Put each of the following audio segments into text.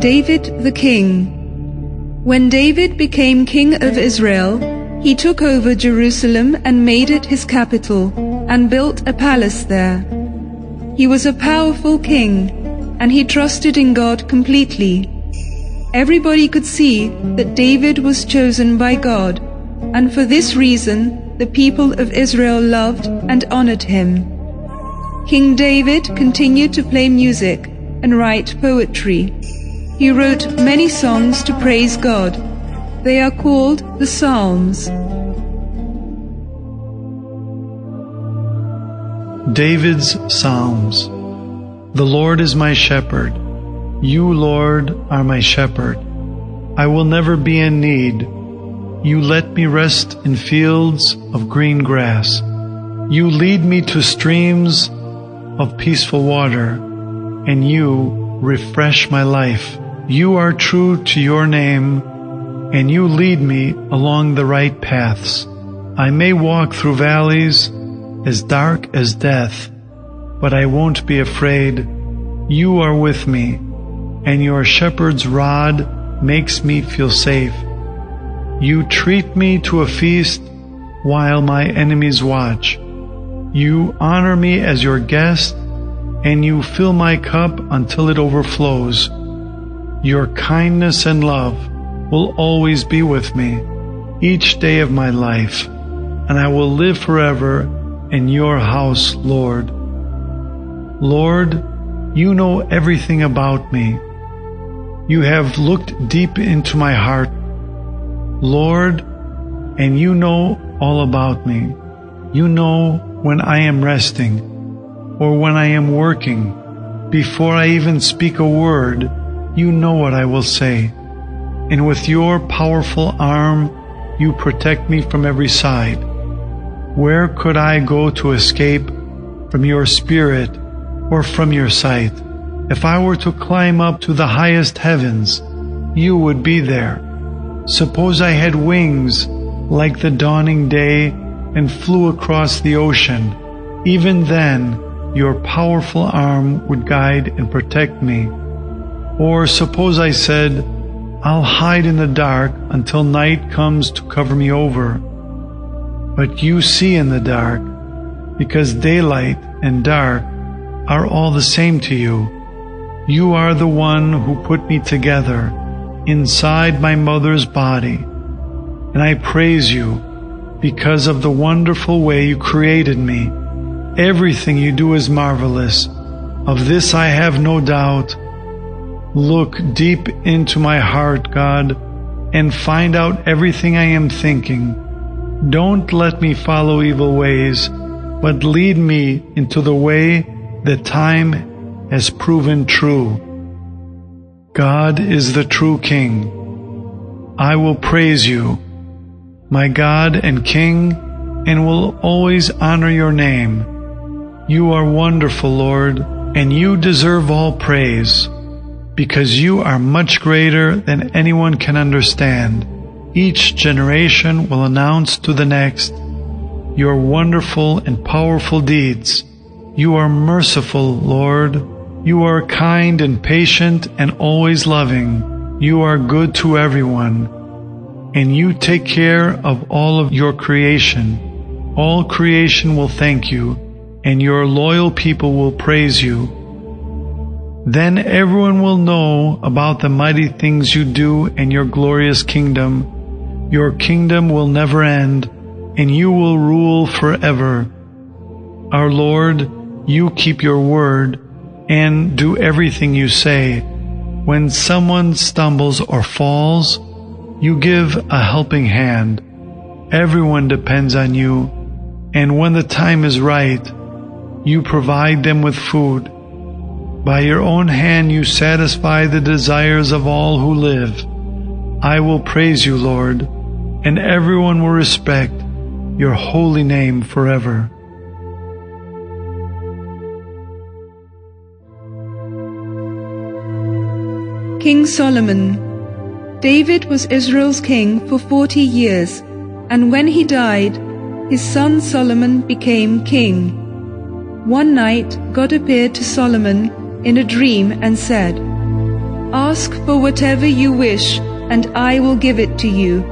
David the King When David became king of Israel, he took over Jerusalem and made it his capital, and built a palace there. He was a powerful king, and he trusted in God completely. Everybody could see that David was chosen by God, and for this reason the people of Israel loved and honored him. King David continued to play music and write poetry. He wrote many songs to praise God. They are called the Psalms. David's Psalms The Lord is my shepherd. You, Lord, are my shepherd. I will never be in need. You let me rest in fields of green grass. You lead me to streams of peaceful water, and you refresh my life. You are true to your name, and you lead me along the right paths. I may walk through valleys as dark as death, but I won't be afraid. You are with me, and your shepherd's rod makes me feel safe. You treat me to a feast while my enemies watch. You honor me as your guest, and you fill my cup until it overflows. Your kindness and love will always be with me each day of my life, and I will live forever in your house, Lord. Lord, you know everything about me. You have looked deep into my heart, Lord, and you know all about me. You know when I am resting or when I am working. Before I even speak a word, you know what I will say. And with your powerful arm, you protect me from every side. Where could I go to escape from your spirit or from your sight? If I were to climb up to the highest heavens, you would be there. Suppose I had wings like the dawning day and flew across the ocean. Even then, your powerful arm would guide and protect me. Or suppose I said, I'll hide in the dark until night comes to cover me over. But you see in the dark, because daylight and dark are all the same to you. You are the one who put me together inside my mother's body. And I praise you because of the wonderful way you created me. Everything you do is marvelous. Of this I have no doubt. Look deep into my heart, God, and find out everything I am thinking. Don't let me follow evil ways, but lead me into the way that time has proven true. God is the true King. I will praise you, my God and King, and will always honor your name. You are wonderful, Lord, and you deserve all praise because you are much greater than anyone can understand. Each generation will announce to the next your wonderful and powerful deeds. You are merciful, Lord. You are kind and patient and always loving. You are good to everyone. And you take care of all of your creation. All creation will thank you, and your loyal people will praise you. Then everyone will know about the mighty things you do in your glorious kingdom. Your kingdom will never end, and you will rule forever. Our Lord, you keep your word and do everything you say. When someone stumbles or falls, you give a helping hand. Everyone depends on you, and when the time is right, you provide them with food. By your own hand you satisfy the desires of all who live. I will praise you, Lord, and everyone will respect your holy name forever. King Solomon David was Israel's king for forty years, and when he died, his son Solomon became king. One night God appeared to Solomon in a dream and said, Ask for whatever you wish, and I will give it to you.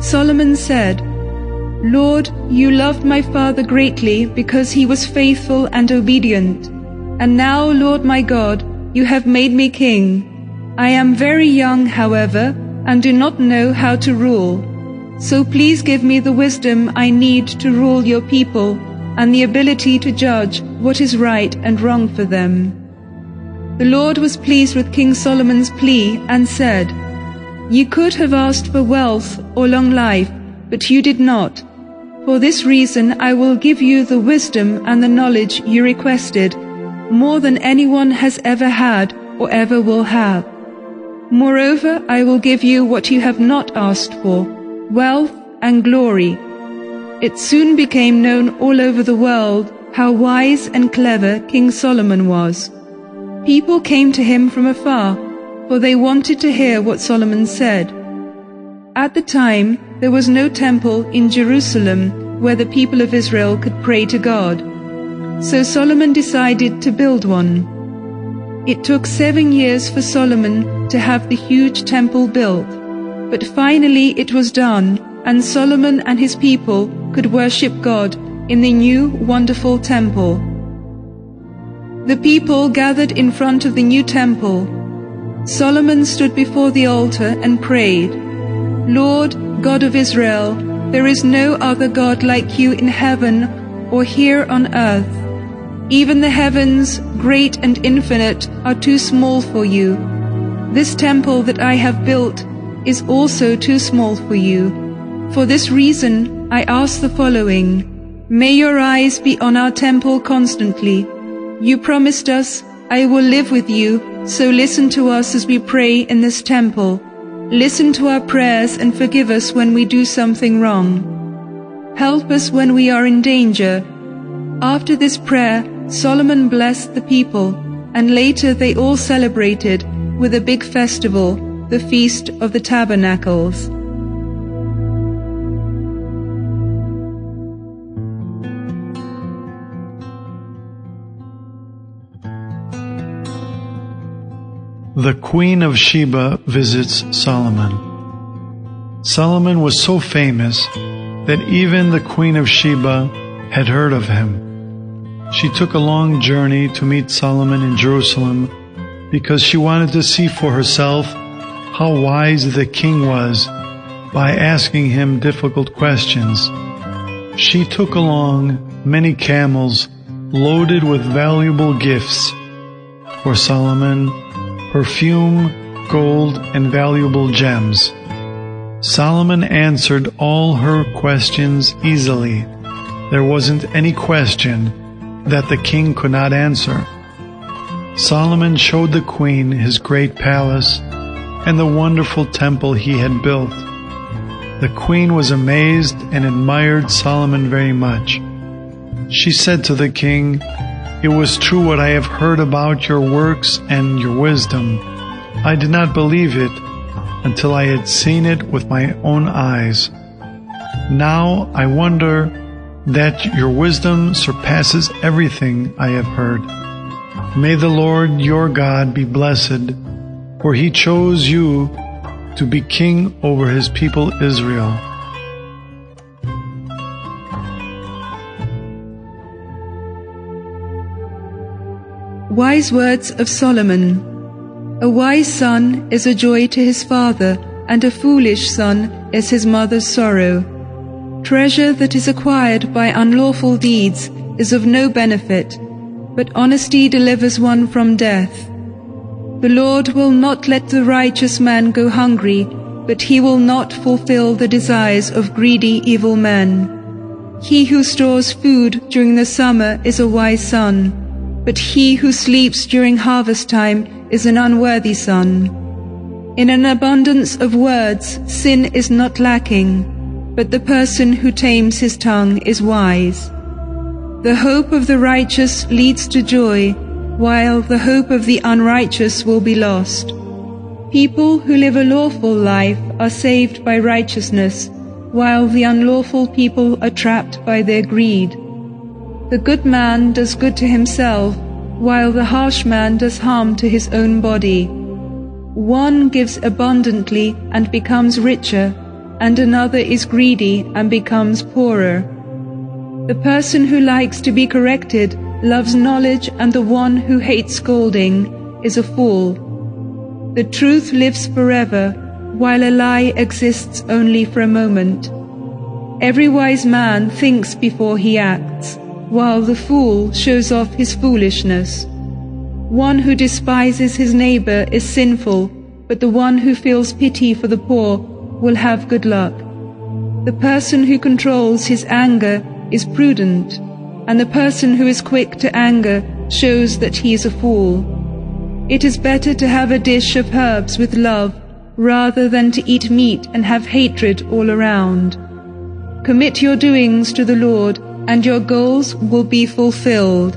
Solomon said, Lord, you loved my father greatly because he was faithful and obedient. And now, Lord my God, you have made me king. I am very young, however, and do not know how to rule. So please give me the wisdom I need to rule your people and the ability to judge what is right and wrong for them. The Lord was pleased with King Solomon's plea and said, You could have asked for wealth or long life, but you did not. For this reason I will give you the wisdom and the knowledge you requested, more than anyone has ever had or ever will have. Moreover, I will give you what you have not asked for, wealth and glory. It soon became known all over the world how wise and clever King Solomon was. People came to him from afar, for they wanted to hear what Solomon said. At the time, there was no temple in Jerusalem where the people of Israel could pray to God. So Solomon decided to build one. It took seven years for Solomon to have the huge temple built, but finally it was done, and Solomon and his people could worship God in the new wonderful temple. The people gathered in front of the new temple. Solomon stood before the altar and prayed, Lord, God of Israel, there is no other God like you in heaven or here on earth. Even the heavens, great and infinite, are too small for you. This temple that I have built is also too small for you. For this reason, I ask the following. May your eyes be on our temple constantly. You promised us, I will live with you, so listen to us as we pray in this temple. Listen to our prayers and forgive us when we do something wrong. Help us when we are in danger. After this prayer, Solomon blessed the people, and later they all celebrated with a big festival, the Feast of the Tabernacles. The Queen of Sheba visits Solomon. Solomon was so famous that even the Queen of Sheba had heard of him. She took a long journey to meet Solomon in Jerusalem because she wanted to see for herself how wise the king was by asking him difficult questions. She took along many camels loaded with valuable gifts for Solomon, perfume, gold, and valuable gems. Solomon answered all her questions easily. There wasn't any question that the king could not answer. Solomon showed the queen his great palace and the wonderful temple he had built. The queen was amazed and admired Solomon very much. She said to the king, It was true what I have heard about your works and your wisdom. I did not believe it until I had seen it with my own eyes. Now I wonder that your wisdom surpasses everything I have heard. May the Lord your God be blessed, for he chose you to be king over his people Israel. Wise words of Solomon. A wise son is a joy to his father, and a foolish son is his mother's sorrow. Treasure that is acquired by unlawful deeds is of no benefit, but honesty delivers one from death. The Lord will not let the righteous man go hungry, but he will not fulfill the desires of greedy evil men. He who stores food during the summer is a wise son, but he who sleeps during harvest time is an unworthy son. In an abundance of words, sin is not lacking but the person who tames his tongue is wise. The hope of the righteous leads to joy, while the hope of the unrighteous will be lost. People who live a lawful life are saved by righteousness, while the unlawful people are trapped by their greed. The good man does good to himself, while the harsh man does harm to his own body. One gives abundantly and becomes richer, and another is greedy and becomes poorer. The person who likes to be corrected loves knowledge, and the one who hates scolding is a fool. The truth lives forever, while a lie exists only for a moment. Every wise man thinks before he acts, while the fool shows off his foolishness. One who despises his neighbor is sinful, but the one who feels pity for the poor will have good luck. The person who controls his anger is prudent, and the person who is quick to anger shows that he is a fool. It is better to have a dish of herbs with love rather than to eat meat and have hatred all around. Commit your doings to the Lord, and your goals will be fulfilled.